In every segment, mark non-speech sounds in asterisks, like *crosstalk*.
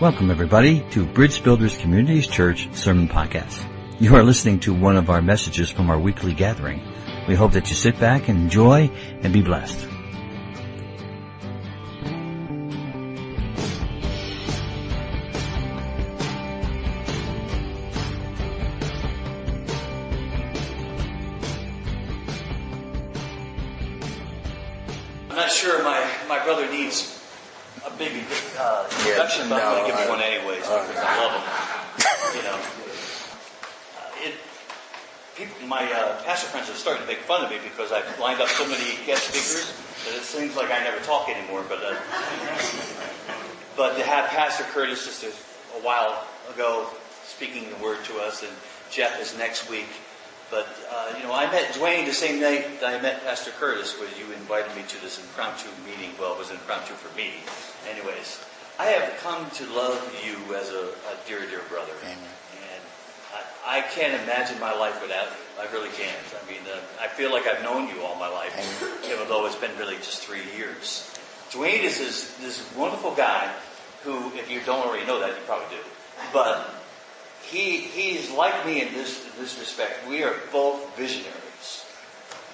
Welcome everybody to Bridge Builders Communities Church Sermon Podcast. You are listening to one of our messages from our weekly gathering. We hope that you sit back and enjoy and be blessed. Have Pastor Curtis just a, a while ago speaking the word to us, and Jeff is next week. But, uh, you know, I met Dwayne the same night that I met Pastor Curtis, where you invited me to this impromptu meeting. Well, it was impromptu for me. Anyways, I have come to love you as a, a dear, dear brother. Amen. And I, I can't imagine my life without you. I really can't. I mean, uh, I feel like I've known you all my life, even though it's been really just three years. Dwayne is this, this wonderful guy who, if you don't already know that, you probably do. But he he's like me in this in this respect. We are both visionaries.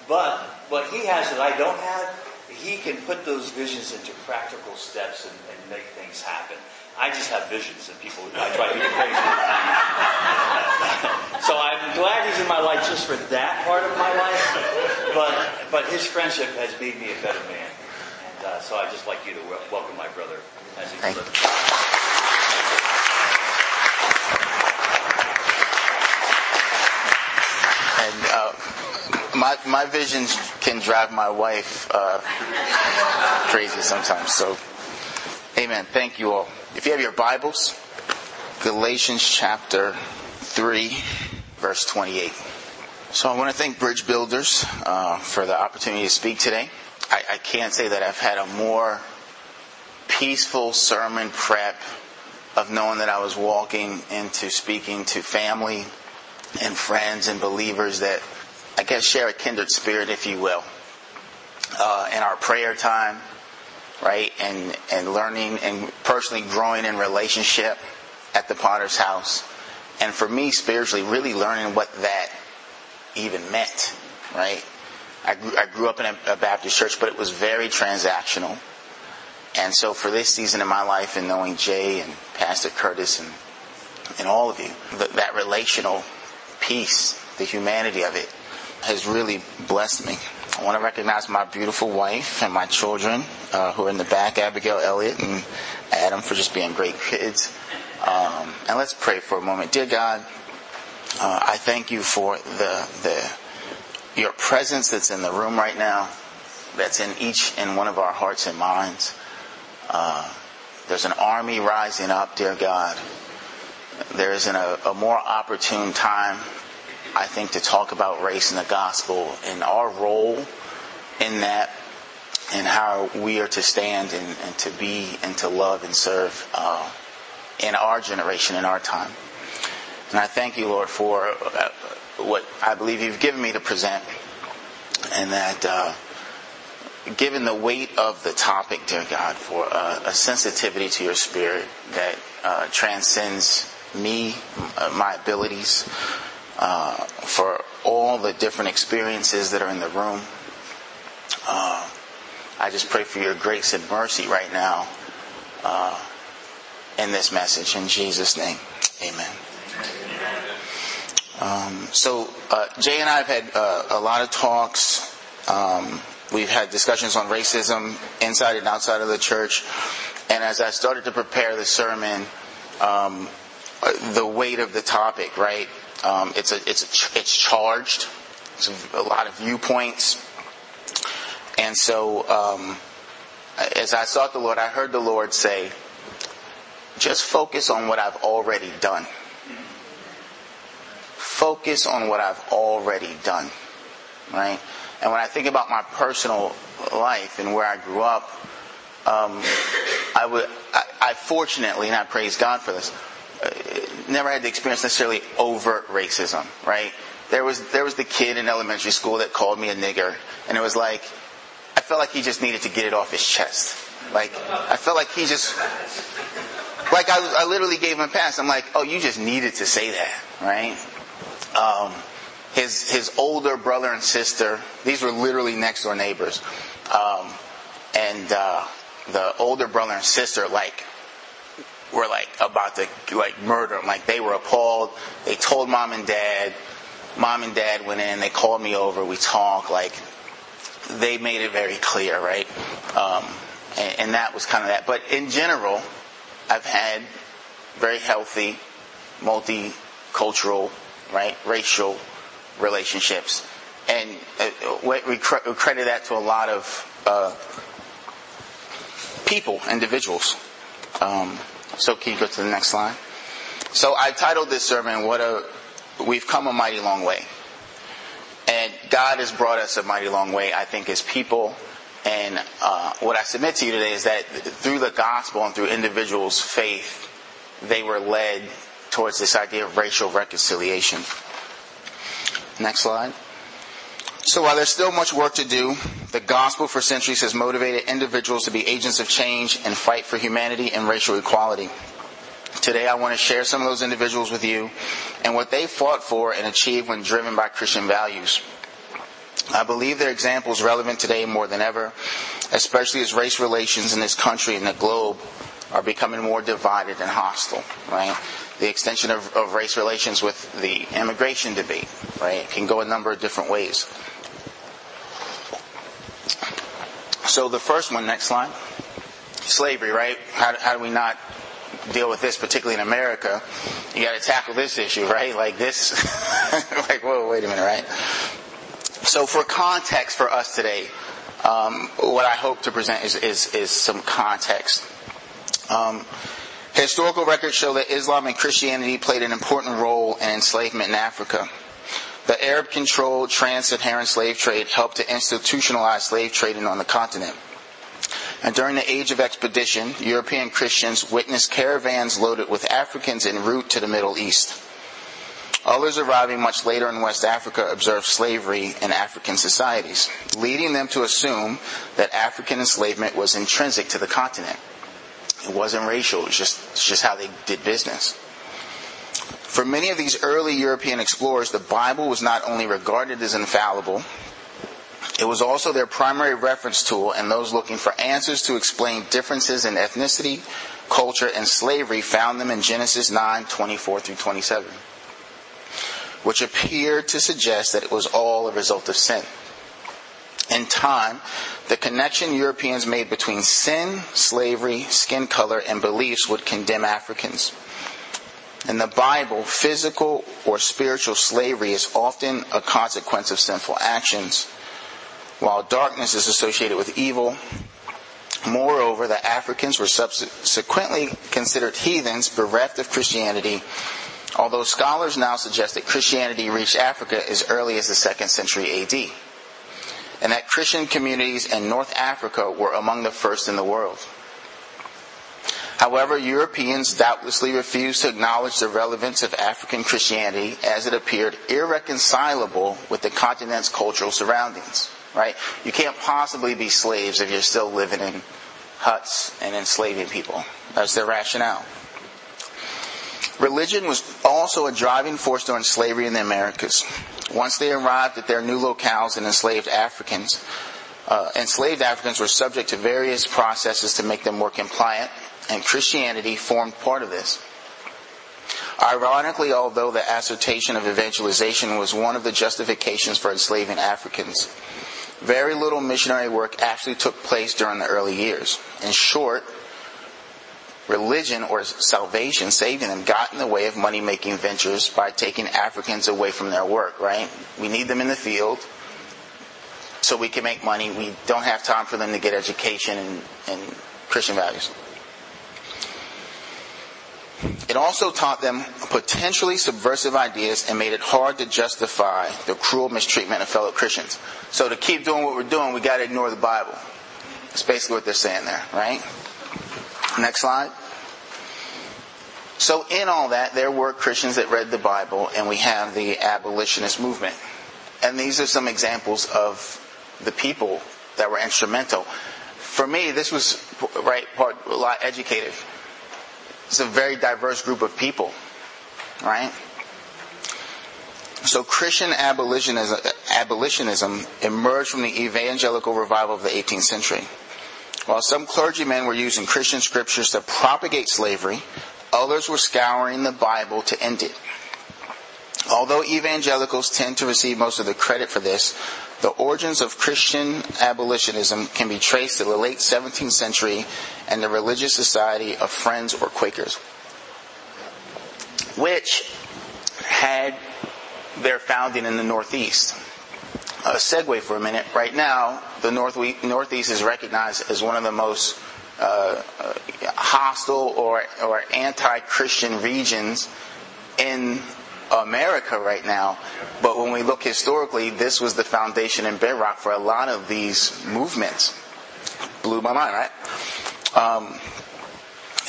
But what he has that I don't have, he can put those visions into practical steps and, and make things happen. I just have visions and people I try to be crazy. *laughs* so I'm glad he's in my life just for that part of my life. But but his friendship has made me a better man. And uh, so I'd just like you to welcome my brother Thank you. And uh, my my visions can drive my wife uh, crazy sometimes. So, Amen. Thank you all. If you have your Bibles, Galatians chapter three, verse twenty-eight. So I want to thank Bridge Builders uh, for the opportunity to speak today. I, I can't say that I've had a more peaceful sermon prep of knowing that I was walking into speaking to family and friends and believers that I guess share a kindred spirit, if you will, uh, in our prayer time, right, and and learning and personally growing in relationship at the Potter's house, and for me spiritually, really learning what that even meant, right. I grew, I grew up in a, a Baptist church, but it was very transactional. And so for this season in my life and knowing Jay and Pastor Curtis and, and all of you, th- that relational piece, the humanity of it, has really blessed me. I want to recognize my beautiful wife and my children uh, who are in the back, Abigail Elliott and Adam for just being great kids. Um, and let's pray for a moment. Dear God, uh, I thank you for the, the, your presence that's in the room right now, that's in each and one of our hearts and minds. Uh, there's an army rising up, dear God. There isn't a, a more opportune time, I think, to talk about race in the gospel and our role in that and how we are to stand and, and to be and to love and serve uh, in our generation, in our time. And I thank you, Lord, for uh, what I believe you've given me to present and that uh, given the weight of the topic, dear God, for uh, a sensitivity to your spirit that uh, transcends me, uh, my abilities, uh, for all the different experiences that are in the room. Uh, I just pray for your grace and mercy right now in this message. In Jesus' name, amen. Um, so Jay and I have had a lot of talks. Um, we've had discussions on racism inside and outside of the church. And as I started to prepare the sermon, um, the weight of the topic, right? Um, it's a, it's a, it's charged. It's a, a lot of viewpoints. And so, um, as I sought the Lord, I heard the Lord say, just focus on what I've already done focus on what I've already done, right? And when I think about my personal life and where I grew up, um, I would, I, I fortunately, and I praise God for this, uh, never had to experience necessarily overt racism, right? There was, there was the kid in elementary school that called me a nigger, and it was like, I felt like he just needed to get it off his chest. Like, I felt like he just, like I, I literally gave him a pass. I'm like, oh, you just needed to say that, right? Um, his his older brother and sister, these were literally next door neighbors, um, and uh, the older brother and sister like were like about to like murder him. Like they were appalled. They told mom and dad. Mom and dad went in. They called me over. We talked. Like they made it very clear, right? Um, and, and that was kind of that. But in general, I've had very healthy, multicultural, right, racial relationships, and uh, we credit that to a lot of uh, people, individuals. Um, so can you go to the next slide? So I titled this sermon, "What a We've Come a Mighty Long Way," and God has brought us a mighty long way. I think as people. And uh, what I submit to you today is that through the gospel and through individuals' faith, they were led towards this idea of racial reconciliation. Next slide. So while there's still much work to do, the gospel for centuries has motivated individuals to be agents of change and fight for humanity and racial equality. Today I want to share some of those individuals with you and what they fought for and achieved when driven by Christian values. I believe their example is relevant today more than ever, especially as race relations in this country and the globe are becoming more divided and hostile, right? The extension of, of race relations with the immigration debate, right, It can go a number of different ways. So the first one, next slide. Slavery, right? How, how do we not deal with this, particularly in America? You got to tackle this issue, right? Like this, *laughs* like whoa, wait a minute, right? So for context for us today, um, what I hope to present is, is, is some context. Um, historical records show that Islam and Christianity played an important role in enslavement in Africa. The Arab-controlled trans-Saharan slave trade helped to institutionalize slave trading on the continent. And during the age of expedition, European Christians witnessed caravans loaded with Africans en route to the Middle East. Others arriving much later in West Africa observed slavery in African societies, leading them to assume that African enslavement was intrinsic to the continent. It wasn't racial, it was just, it's just how they did business. For many of these early European explorers, the Bible was not only regarded as infallible, it was also their primary reference tool, and those looking for answers to explain differences in ethnicity, culture, and slavery found them in Genesis 9 24 through 27, which appeared to suggest that it was all a result of sin. In time, the connection Europeans made between sin, slavery, skin color, and beliefs would condemn Africans. In the Bible, physical or spiritual slavery is often a consequence of sinful actions, while darkness is associated with evil. Moreover, the Africans were subsequently considered heathens bereft of Christianity, although scholars now suggest that Christianity reached Africa as early as the second century AD, and that Christian communities in North Africa were among the first in the world. However, Europeans doubtlessly refused to acknowledge the relevance of African Christianity as it appeared irreconcilable with the continent's cultural surroundings. Right? You can't possibly be slaves if you're still living in huts and enslaving people. That's their rationale. Religion was also a driving force during slavery in the Americas. Once they arrived at their new locales and enslaved Africans, uh, enslaved Africans were subject to various processes to make them more compliant and Christianity formed part of this. Ironically, although the assertion of evangelization was one of the justifications for enslaving Africans, very little missionary work actually took place during the early years. In short, religion or salvation, saving them, got in the way of money making ventures by taking Africans away from their work, right? We need them in the field so we can make money. We don't have time for them to get education and, and Christian values. It also taught them potentially subversive ideas and made it hard to justify the cruel mistreatment of fellow Christians. So to keep doing what we're doing, we gotta ignore the Bible. That's basically what they're saying there, right? Next slide. So in all that, there were Christians that read the Bible and we have the abolitionist movement. And these are some examples of the people that were instrumental. For me, this was, right, part, a lot educative it's a very diverse group of people, right? So Christian abolitionism, abolitionism emerged from the evangelical revival of the 18th century. While some clergymen were using Christian scriptures to propagate slavery, others were scouring the Bible to end it. Although evangelicals tend to receive most of the credit for this, the origins of Christian abolitionism can be traced to the late 17th century and the religious society of Friends or Quakers, which had their founding in the Northeast. A segue for a minute. Right now, the Northeast is recognized as one of the most uh, uh, hostile or, or anti-Christian regions in America right now. But when we look historically, this was the foundation and bedrock for a lot of these movements. Blew my mind, right? Um,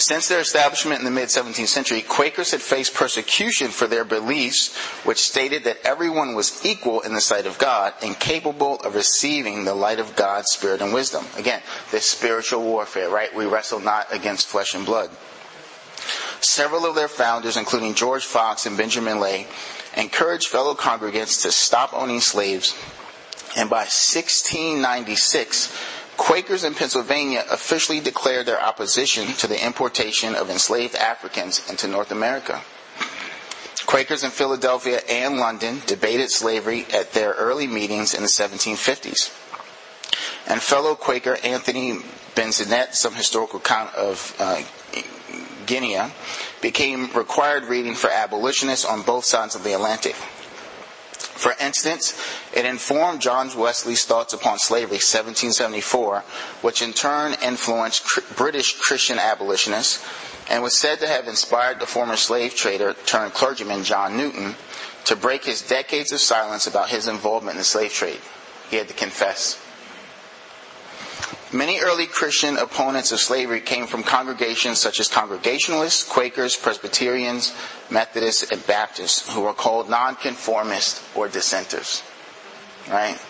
since their establishment in the mid 17th century, Quakers had faced persecution for their beliefs, which stated that everyone was equal in the sight of God and capable of receiving the light of God's spirit and wisdom. Again, this spiritual warfare, right? We wrestle not against flesh and blood. Several of their founders, including George Fox and Benjamin Lay, encouraged fellow congregants to stop owning slaves, and by 1696, Quakers in Pennsylvania officially declared their opposition to the importation of enslaved Africans into North America. Quakers in Philadelphia and London debated slavery at their early meetings in the 1750s. And fellow Quaker Anthony Benezet, some historical account of uh, Guinea, became required reading for abolitionists on both sides of the Atlantic. For instance, it informed John Wesley's thoughts upon slavery, 1774, which in turn influenced British Christian abolitionists and was said to have inspired the former slave trader turned clergyman John Newton to break his decades of silence about his involvement in the slave trade. He had to confess. Many early Christian opponents of slavery came from congregations such as Congregationalists, Quakers, Presbyterians, Methodists, and Baptists, who were called nonconformists or dissenters. Right?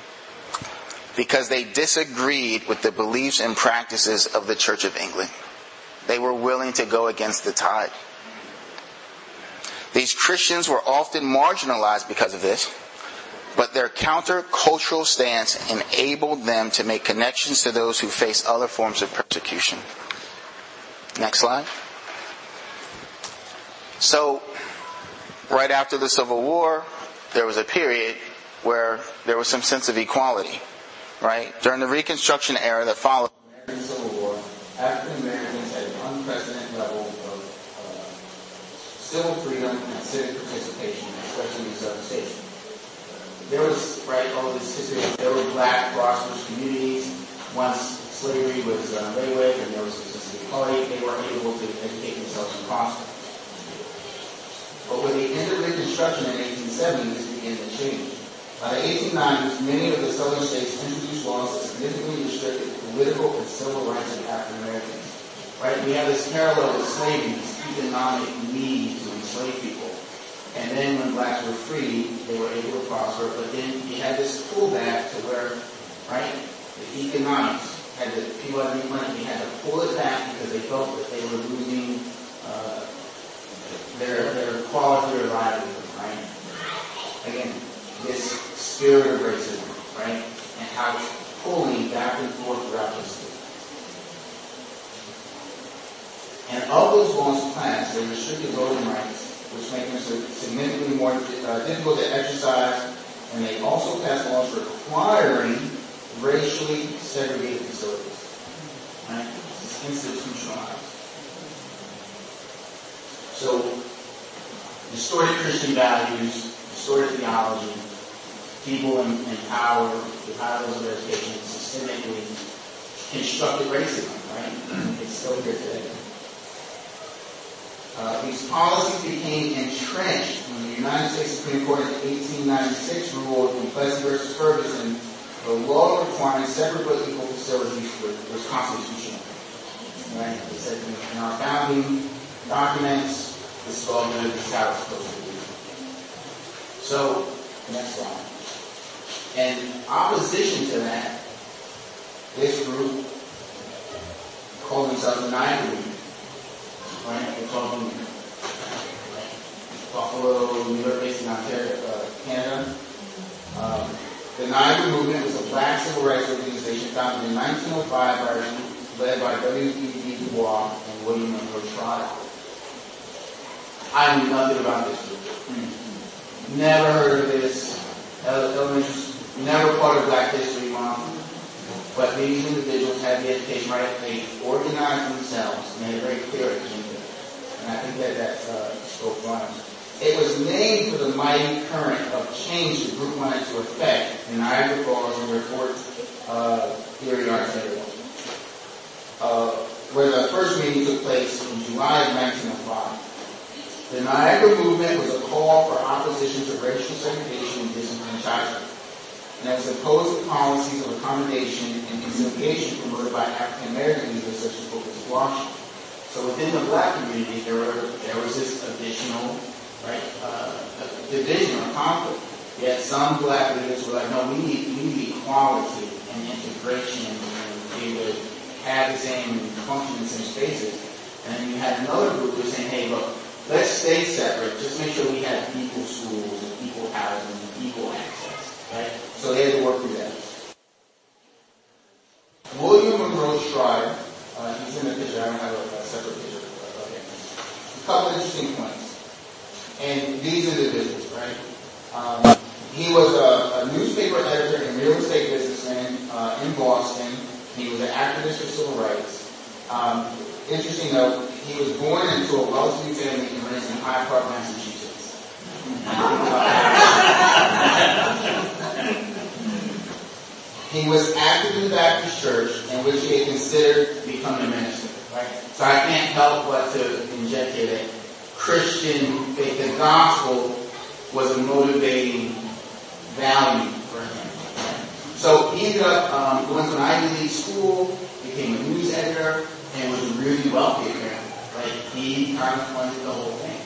Because they disagreed with the beliefs and practices of the Church of England. They were willing to go against the tide. These Christians were often marginalized because of this but their countercultural stance enabled them to make connections to those who face other forms of persecution. Next slide. So, right after the Civil War, there was a period where there was some sense of equality, right? During the Reconstruction era that followed the Civil War, African Americans had an unprecedented level of uh, civil freedom and civic participation, especially in southern states there was, right, all this history, there were black, prosperous communities. Once slavery was uh, with and there was of equality, they were able to educate themselves and prosper. But with the end of Reconstruction in 1870, this began to change. By the 1890s, many of the southern states introduced laws that significantly restricted political and civil rights of African Americans. Right? We have this parallel with slavery, this economic need to enslave people. And then when blacks were free, they were able to prosper. But then you had this pullback to where, right, the economics had to, people had to money. They had to pull it back because they felt that they were losing uh, their their quality of livelihood, right? Again, this spirit of racism, right, and how it's pulling back and forth throughout history. And of those laws passed, they restricted voting rights which make them significantly more uh, difficult to exercise, and they also pass laws requiring racially segregated facilities. Right? It's institutionalized. So, distorted Christian values, distorted theology, people in, in power, the power of education, systemically constructed racism, right? It's still here today. Uh, these policies became entrenched when the United States Supreme Court in 1896 ruled in Plessy versus Ferguson the law requiring separate but equal facilities was constitutional. Right? It said in our founding documents, this this is how it's supposed to be. So, next slide. In opposition to that, this group called themselves the Nine Group It's all from Buffalo, New York, based in Ontario, Canada. Um, the Niagara Movement was a black civil rights organization founded in 1905 by, led by W.E.B. Du Bois and William Monroe Trotter. I knew nothing about this. Never heard of this. Never part of Black History Month. But these individuals had the education right. They organized themselves and they had a very clear agenda. And I think that that uh, spoke volumes. It was named for the mighty current of change the group wanted to affect in Niagara Falls and Fort uh, Erie, Ontario, uh, where the first meeting took place in July of 1905. The Niagara movement was a call for opposition to racial segregation and disenfranchisement and was opposed policies of accommodation and conciliation promoted by African American leaders such as Booker. Washington. So within the black community, there, were, there was this additional right? Uh, division or conflict. Yet some black leaders were like, no, we need, we need equality and integration and they would have the same function in the same spaces. And then you had another group who was saying, hey, look, let's stay separate. Just make sure we have equal schools and equal housing and equal access, right? So they had to work through that. William Monroe Schreier, uh, he's in the picture. I don't have a, a separate picture of him. A couple interesting points and these individuals, right? Um, he was a, a, newspaper editor and real estate businessman uh, in Boston. He was an activist for civil rights. Um, interesting though, he was born into a well-to-do family and raised in Hyde Park, Massachusetts. he was active in the Baptist Church, in which he had considered becoming a minister. Right? So I can't help but to inject here that Christian faith, the gospel was a motivating value for him. So he ended up um, going to an Ivy League school, became a news editor, and was really wealthy apparently. Right? He kind of funded the whole thing.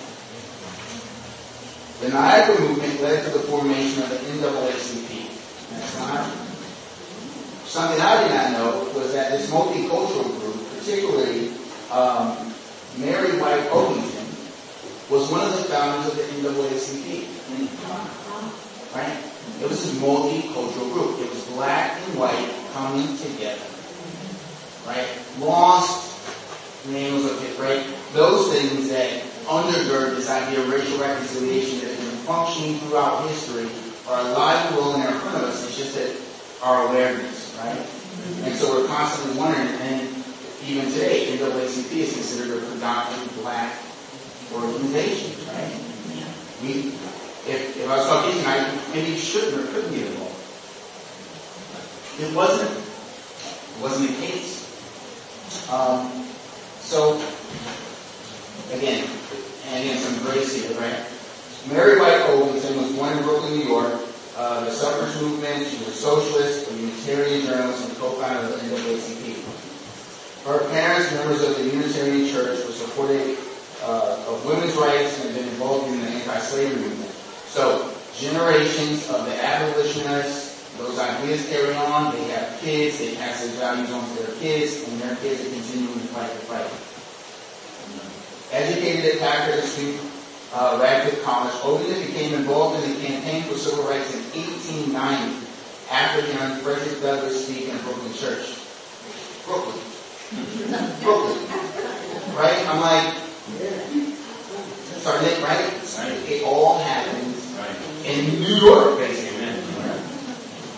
The Niagara movement led to the formation of the NAACP. That's not something I did not know was that this multicultural group, particularly um, Mary White Ovington, was one of the founders of the NAACP. Right? It was a multicultural group. It was black and white coming together. Right? Lost names of it, right? Those things that undergird this idea of racial reconciliation that has been functioning throughout history are alive and well and in front of us. It's just that our awareness, right? And so we're constantly wondering, and even today, NAACP is considered a predominantly black organization, right? We, if, if I was talking tonight, maybe you shouldn't or couldn't get involved. It wasn't. It wasn't the case. Um, so, again, and again, some grace here, right? Mary White Ovington was born in Brooklyn, New York. Uh, the suffrage movement, she was a socialist, a Unitarian journalist, and co-founder of the NAACP. Her parents, members of the Unitarian Church, were supportive uh, of women's rights and have been involved in the anti-slavery movement. So generations of the abolitionists, those ideas carry on. They have kids. They pass those values on to their kids, and their kids are continuing to fight the fight. Educated at Packard Street, uh, Radcliffe College, Ovington became involved in the campaign for civil rights in 1890 after hearing Frederick Douglass speak in Brooklyn Church. Brooklyn. Brooklyn. Right? I'm like, Started it right? It all happened in New York, basically.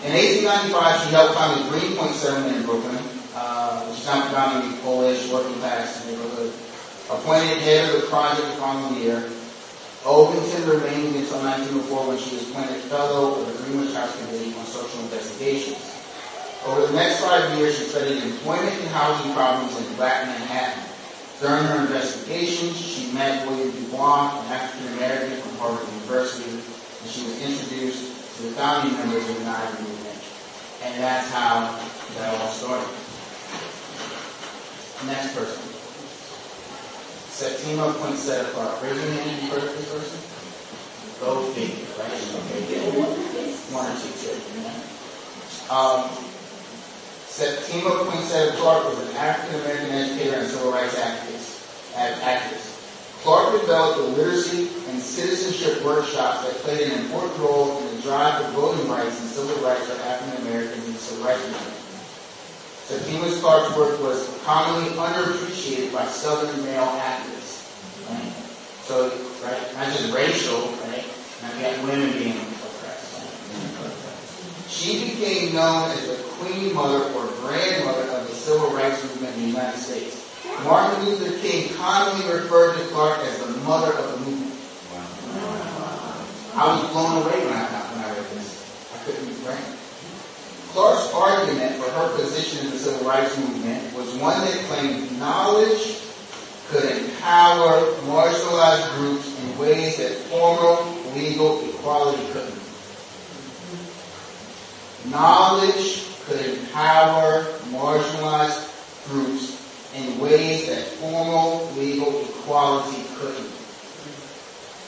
In 1895, she helped found the Greenpoint settlement in Brooklyn, uh, which is now predominantly Polish, working class neighborhood. Appointed head of the project on the following year. Ovington remained until 1904 when she was appointed fellow of the Greenwich House Committee on Social Investigations. Over the next five years, she studied employment and housing problems in Black Manhattan. During her investigations, she met William Du Bois, an African American from Harvard University, and she was introduced to the founding members of the Niagara movement. And that's how that all started. Next person. Septima Poinsettia Clark. Raise your hand of this person. Go figure, right? Okay, one or two. Um, Septima Poinsettia Clark was an African American educator and civil rights activist. activists. Clark developed the literacy and citizenship workshops that played an important role in the drive for voting rights and civil rights for African Americans the civil rights movement. Septima Clark's work was commonly underappreciated by Southern male actors. Right? So, right, not just racial, right? Now we got women being oppressed. She became known as the queen mother or grandmother of the civil rights movement in the United States. Martin Luther King commonly referred to Clark as the mother of the movement. Wow. I was blown away when I, when I read this. I couldn't right. Clark's argument for her position in the civil rights movement was one that claimed knowledge could empower marginalized groups in ways that formal legal equality couldn't. Knowledge could empower marginalized groups in ways that formal legal equality couldn't.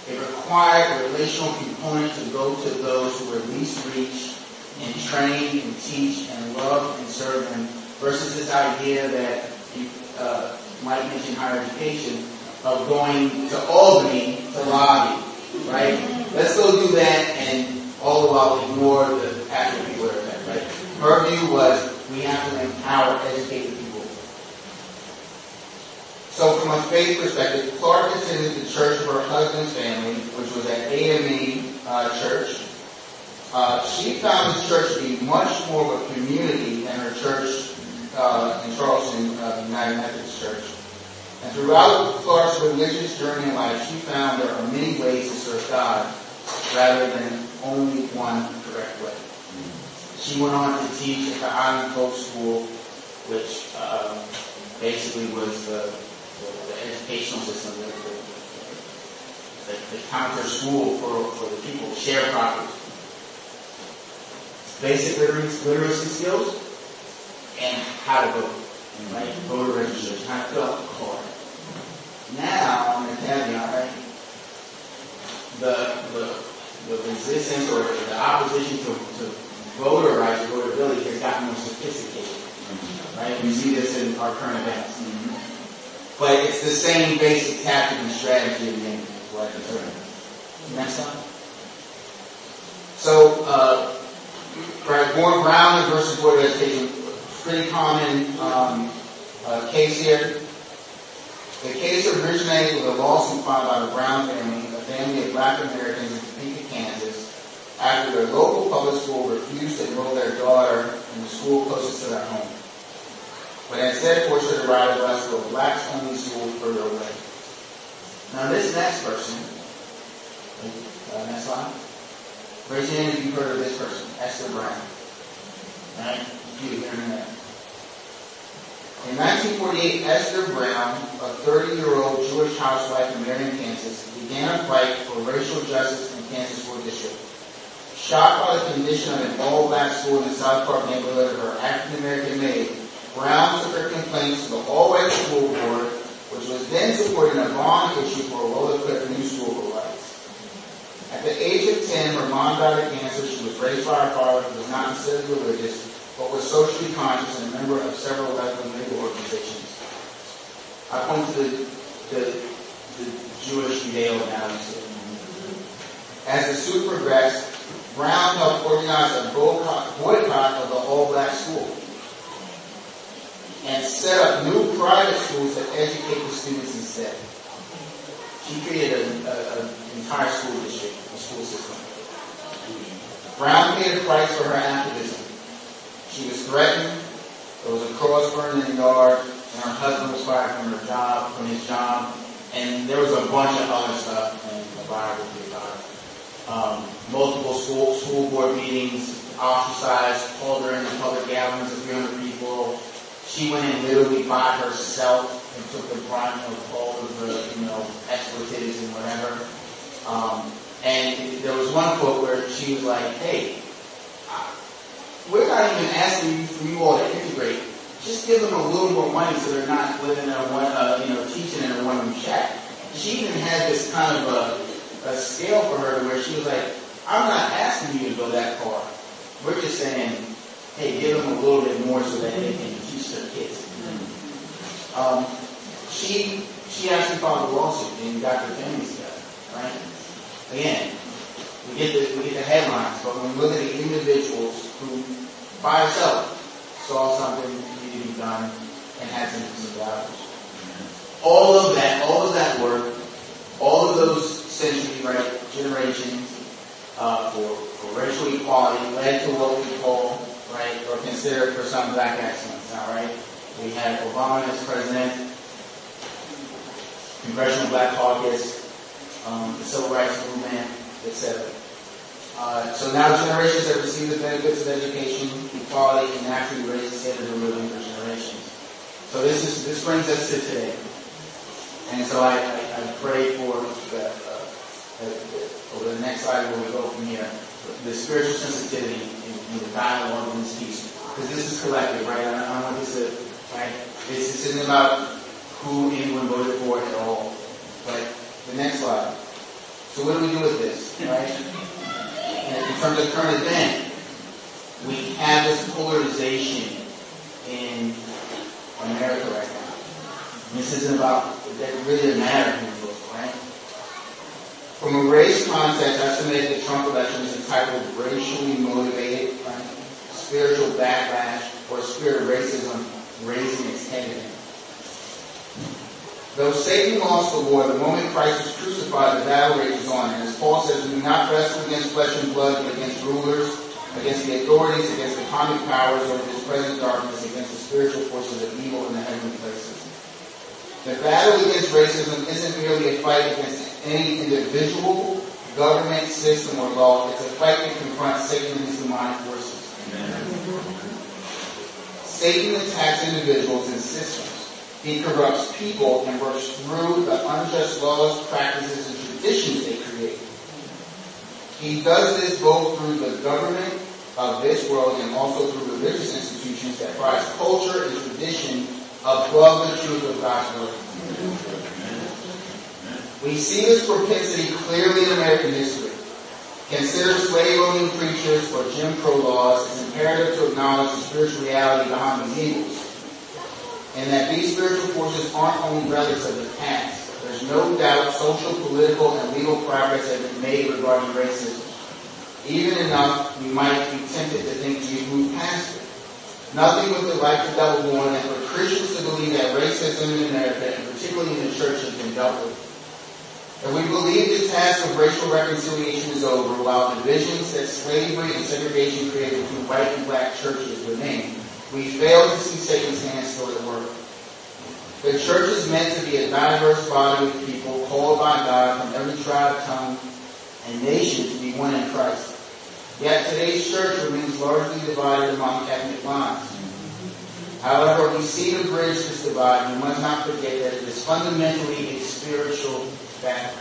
It required a relational component to go to those who were least reached and train and teach and love and serve them versus this idea that you, uh, Mike higher education of going to Albany to lobby, right? Let's go do that and all the while ignore the actual people that are right? Her view was we have to empower, educate people. So from a faith perspective, Clark attended the church of her husband's family, which was at AME uh, Church. Uh, she found this church to be much more of a community than her church uh, in Charleston, uh, the United Methodist Church. And throughout Clark's religious journey in life, she found there are many ways to serve God rather than only one correct way. She went on to teach at the Island Folk School, which um, basically was the educational system, the, the, the counter school for, for the people, sharecroppers. Basic literacy, literacy skills and how to vote, right? Voter registration, how to fill out the card. Now, going to caveat, right? The, the, the resistance or the opposition to, to voter rights, votability has gotten more sophisticated. Right? We see this in our current events. But it's the same basic tactic and strategy in the what I. Next slide. So, uh, right, Gordon Brown versus of Education, pretty common um, uh, case here. The case originated with a lawsuit filed by the Brown family, a family of black Americans in Topeka, Kansas, after their local public school refused to enroll their daughter in the school closest to their home but instead forced her to ride a bus to a blacks only school further away. Now this next person, uh, next slide. Raise your hand if you've heard of this person, Esther Brown. Right? You hear there. In 1948, Esther Brown, a 30-year-old Jewish housewife in Merriam, Kansas, began a fight for racial justice in Kansas School District. Shocked by the condition of an all-black school in the South Park neighborhood of her African-American maid, Brown took her complaints to the all-white school board, which was then supporting a bond issue for a well-equipped new school for. At the age of 10, her mom died of cancer. She was raised by her father, who was not considered religious, but was socially conscious and a member of several left-wing legal organizations. I point to the, the, the Jewish Judeo analysis. As the suit progressed, Brown helped organize a boycott of the all-black school and set up new private schools that educate the students instead. She created an entire school district, a school system. Brown paid a price for her activism. She was threatened. There was a cross burned in the yard, and her husband was fired from her job, from his job, and there was a bunch of other stuff in the biography about her. Um, multiple school school board meetings, ostracized, called her into public gatherings of 300 people, she went in literally by herself and took the brunt of all the, you know, expletives and whatever. Um, and there was one quote where she was like, hey, we're not even asking you for you all to integrate. Just give them a little more money so they're not living in a one, uh, you know, teaching in a one-room shack. She even had this kind of a, a scale for her where she was like, I'm not asking you to go that far. We're just saying, hey, give them a little bit more so that they can teach their kids. Um, she she actually filed a lawsuit and got her family together, right? Again, we get the we get the headlines, but when we look at the individuals who by herself saw something needed to be done and had some values. All of that, all of that work, all of those centuries, right, generations uh, for, for racial equality led to what we call, right, or consider for some black excellence. all right? we had Obama as president, Congressional Black Caucus, um, the Civil Rights Movement, etc. Uh, so now generations have received the benefits of education, equality, and naturally raised the standard of living for generations. So this is this brings us to today. And so I, I, I pray for the, uh, the, over the next slide where we go from here, the spiritual sensitivity in, in the dialogue in this piece. Because this is collective, right? I don't want this to, right? This isn't about who anyone voted for at all. But the next slide. So what do we do with this, right? in terms of current event, we have this polarization in America right now. This isn't about, that really doesn't matter who votes, right? From a race context, I submit the Trump election is a type of racially motivated, right, spiritual backlash or spirit of racism raising its head again. Though Satan lost the war, the moment Christ was crucified, the battle rages on. And as Paul says, we do not wrestle against flesh and blood, but against rulers, against the authorities, against the comic powers over this present darkness, against the spiritual forces of evil in the heavenly places. The battle against racism isn't merely a fight against any individual, government, system, or law. It's a fight to confront Satan and his demonic forces. Amen. Satan attacks individuals and systems. He corrupts people and works through the unjust laws, practices, and traditions they create. He does this both through the government of this world and also through religious institutions that prize culture and tradition above the truth of God's word. We see this propensity clearly in American history. Consider slave-owning preachers or Jim Crow laws. It's imperative to acknowledge the spiritual reality behind these evils and that these spiritual forces aren't only relics of the past. There's no doubt social, political, and legal progress has been made regarding racism. Even enough, we might be tempted to think we've moved past it. Nothing with the life of double more than for Christians to believe that racism in America, and particularly in the church, has been dealt with. If we believe the task of racial reconciliation is over, while divisions that slavery and segregation created between white and black churches remain, we fail to see Satan's hand still at work. The church is meant to be a diverse body of people called by God from every tribe, tongue, and nation to be one in Christ. Yet today's church remains largely divided among ethnic lines. However, we see to bridge this divide, we must not forget that it is fundamentally a spiritual battle.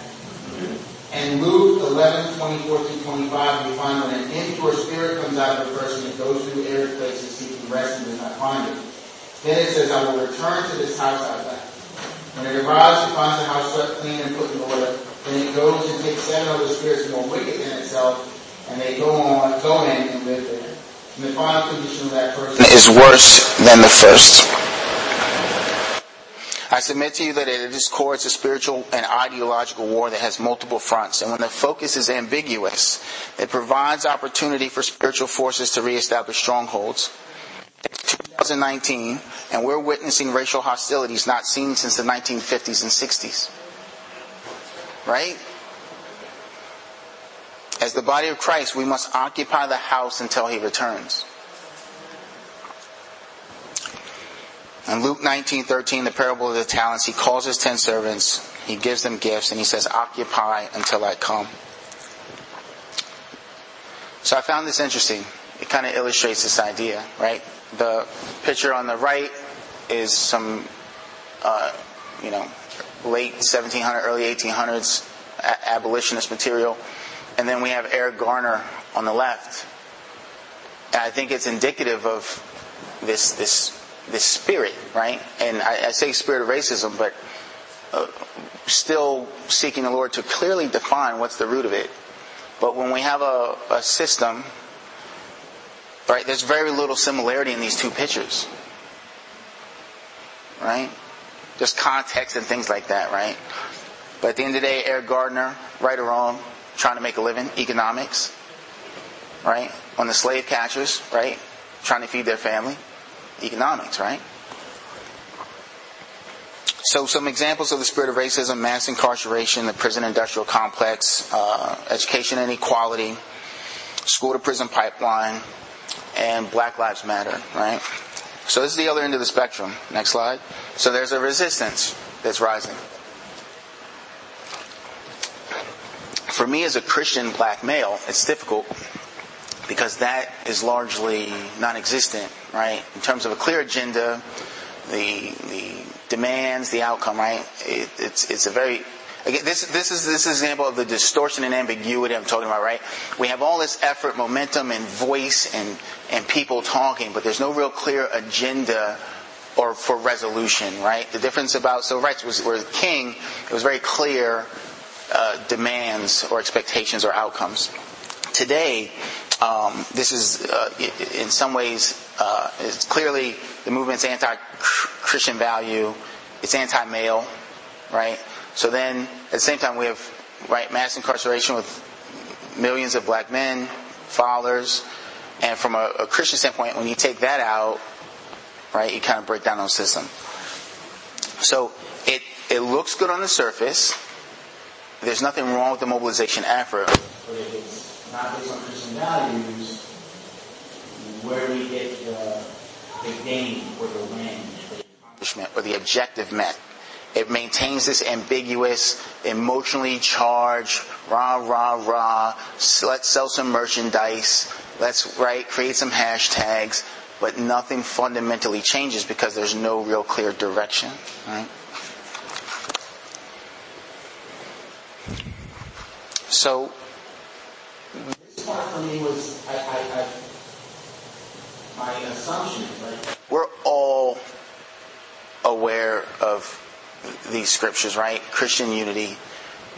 In Luke 11, 24 through 25, we find when an impure spirit comes out of a person, it goes through arid places seeking rest and does not find it. Then it says, I will return to this house I left. When it arrives, it finds the house swept clean and put in order. Then it goes and takes seven other spirits more wicked than itself, and they go on, go in and live there. And the final condition of that person is worse than the first. I submit to you that at its core it's a spiritual and ideological war that has multiple fronts. And when the focus is ambiguous, it provides opportunity for spiritual forces to reestablish strongholds. It's 2019, and we're witnessing racial hostilities not seen since the 1950s and 60s. Right? As the body of Christ, we must occupy the house until he returns. In Luke 19:13, the parable of the talents, he calls his ten servants, he gives them gifts, and he says, "Occupy until I come." So I found this interesting. It kind of illustrates this idea, right? The picture on the right is some, uh, you know, late 1700, early 1800s abolitionist material, and then we have Eric Garner on the left. And I think it's indicative of this this this spirit, right? And I, I say spirit of racism, but uh, still seeking the Lord to clearly define what's the root of it. But when we have a, a system, right, there's very little similarity in these two pictures, right? just context and things like that, right? But at the end of the day, Eric Garner, right or wrong, trying to make a living, economics, right? On the slave catchers, right? Trying to feed their family, economics, right? So some examples of the spirit of racism, mass incarceration, the prison industrial complex, uh, education inequality, school to prison pipeline, and Black Lives Matter, right? So this is the other end of the spectrum. Next slide. So there's a resistance that's rising. For me as a Christian black male, it's difficult because that is largely non-existent, right? In terms of a clear agenda, the, the demands, the outcome, right? It, it's, it's a very Again, this, this is this is an example of the distortion and ambiguity I'm talking about, right? We have all this effort, momentum, and voice, and and people talking, but there's no real clear agenda or for resolution, right? The difference about civil rights was where king, it was very clear uh, demands or expectations or outcomes. Today, um, this is uh, in some ways uh, it's clearly the movement's anti-Christian value. It's anti-male, right? So then, at the same time, we have right mass incarceration with millions of black men, fathers, and from a, a Christian standpoint, when you take that out, right, you kind of break down the system. So it it looks good on the surface. There's nothing wrong with the mobilization effort. Not based on Christian values, where we get the, the gain or the win? Or the objective met. It maintains this ambiguous, emotionally charged, rah, rah, rah, let's sell some merchandise, let's, right, create some hashtags, but nothing fundamentally changes because there's no real clear direction, right? So, part for me was, I, I, I my assumption, right? We're all aware of these scriptures, right? Christian unity,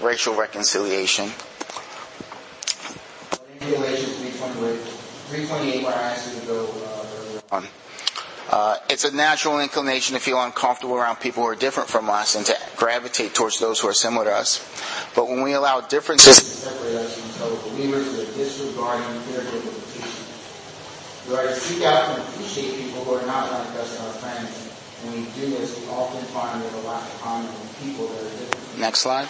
racial reconciliation. Galatians 328, where I asked you to go uh, on. Uh, it's a natural inclination to feel uncomfortable around people who are different from us and to gravitate towards those who are similar to us. But when we allow differences to separate us from fellow believers, we are disregarding their biblical teaching. We are to seek out and appreciate people who are not like us and our friends when we do this, we often find we have a lot of common with people that are different. Next slide.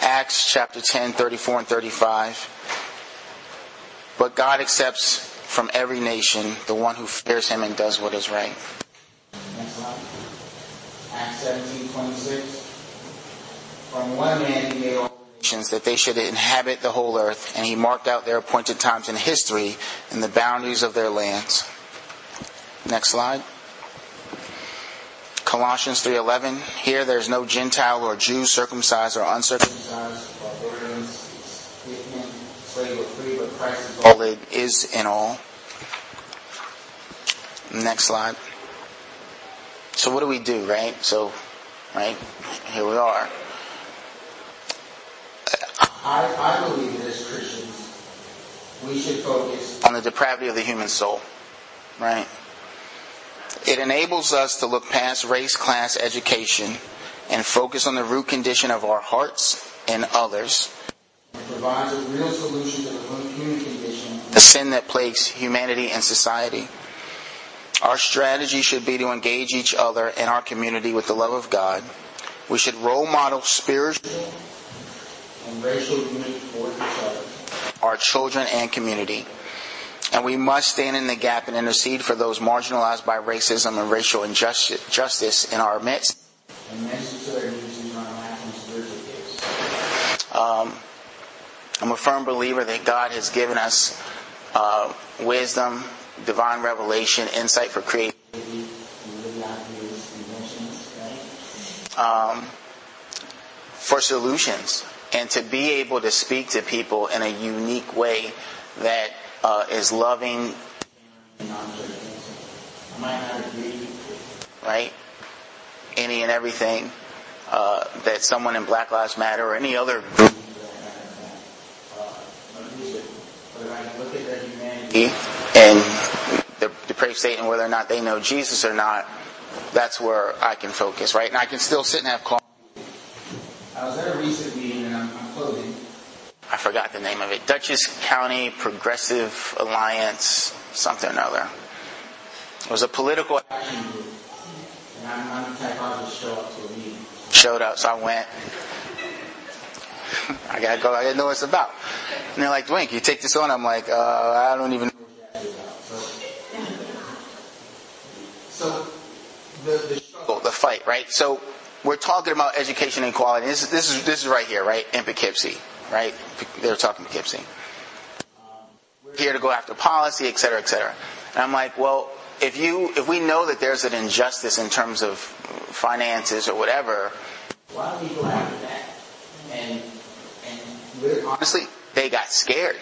Acts chapter 10, 34 and 35. But God accepts from every nation the one who fears him and does what is right. Next slide. Acts 17, 26. One he made all that they should inhabit the whole earth, and he marked out their appointed times in history and the boundaries of their lands. Next slide. Colossians 3:11. Here there's no Gentile or Jew, circumcised or uncircumcised, slave or free, but Christ is all it is in all. Next slide. So what do we do, right? So, right, here we are. I, I believe that as Christians, we should focus on the depravity of the human soul, right? It enables us to look past race, class, education, and focus on the root condition of our hearts and others. It provides a real solution to the root human condition. The sin that plagues humanity and society. Our strategy should be to engage each other and our community with the love of God. We should role model spiritual and racial unity for each other. Our children and community. And we must stand in the gap and intercede for those marginalized by racism and racial injustice in our midst. Um, I'm a firm believer that God has given us uh, wisdom, divine revelation, insight for creativity, um, for solutions, and to be able to speak to people in a unique way that uh, is loving, right? Any and everything uh, that someone in Black Lives Matter or any other group and the depraved state whether or not they know Jesus or not, that's where I can focus, right? And I can still sit and have coffee. I was at a recent meeting and I'm, I'm closing. I forgot the name of it. Dutchess County Progressive Alliance, something or another. It was a political action group. And I'm, I'm the type I just show up to a meeting. Showed up, so I went. *laughs* I gotta go, I gotta know what it's about. And they're like, Dwayne, you take this on? I'm like, uh, I don't even. So, the, the struggle, the fight, right? So we're talking about education equality. This, this is this is right here, right? In Poughkeepsie, right? They're talking Poughkeepsie. We're here to go after policy, et cetera, et cetera. And I'm like, well, if you if we know that there's an injustice in terms of finances or whatever, why don't we go after that? And and honestly, they got scared.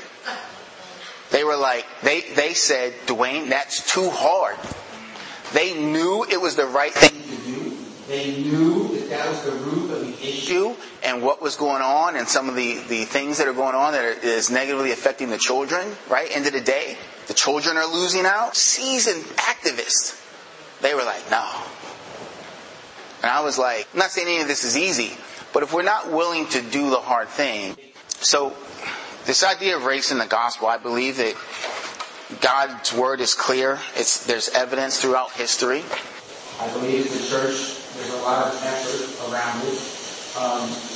They were like, they they said, Dwayne, that's too hard. They knew it was the right thing to do. They knew that that was the root of the issue and what was going on and some of the, the things that are going on that are, is negatively affecting the children, right? End of the day, the children are losing out. Seasoned activists. They were like, no. And I was like, I'm not saying any of this is easy, but if we're not willing to do the hard thing, so this idea of race in the gospel, I believe that God's word is clear. It's, there's evidence throughout history. I believe the church, there's a lot of effort around it. Um,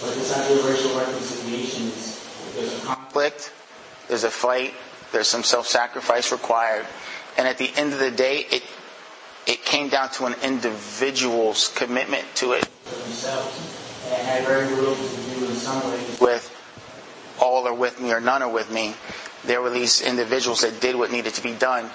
but this idea of racial reconciliation is there's a conflict, there's a fight, there's some self-sacrifice required, and at the end of the day, it it came down to an individual's commitment to it. Themselves. And it had very little to do in some ways with all are with me or none are with me. There were these individuals that did what needed to be done.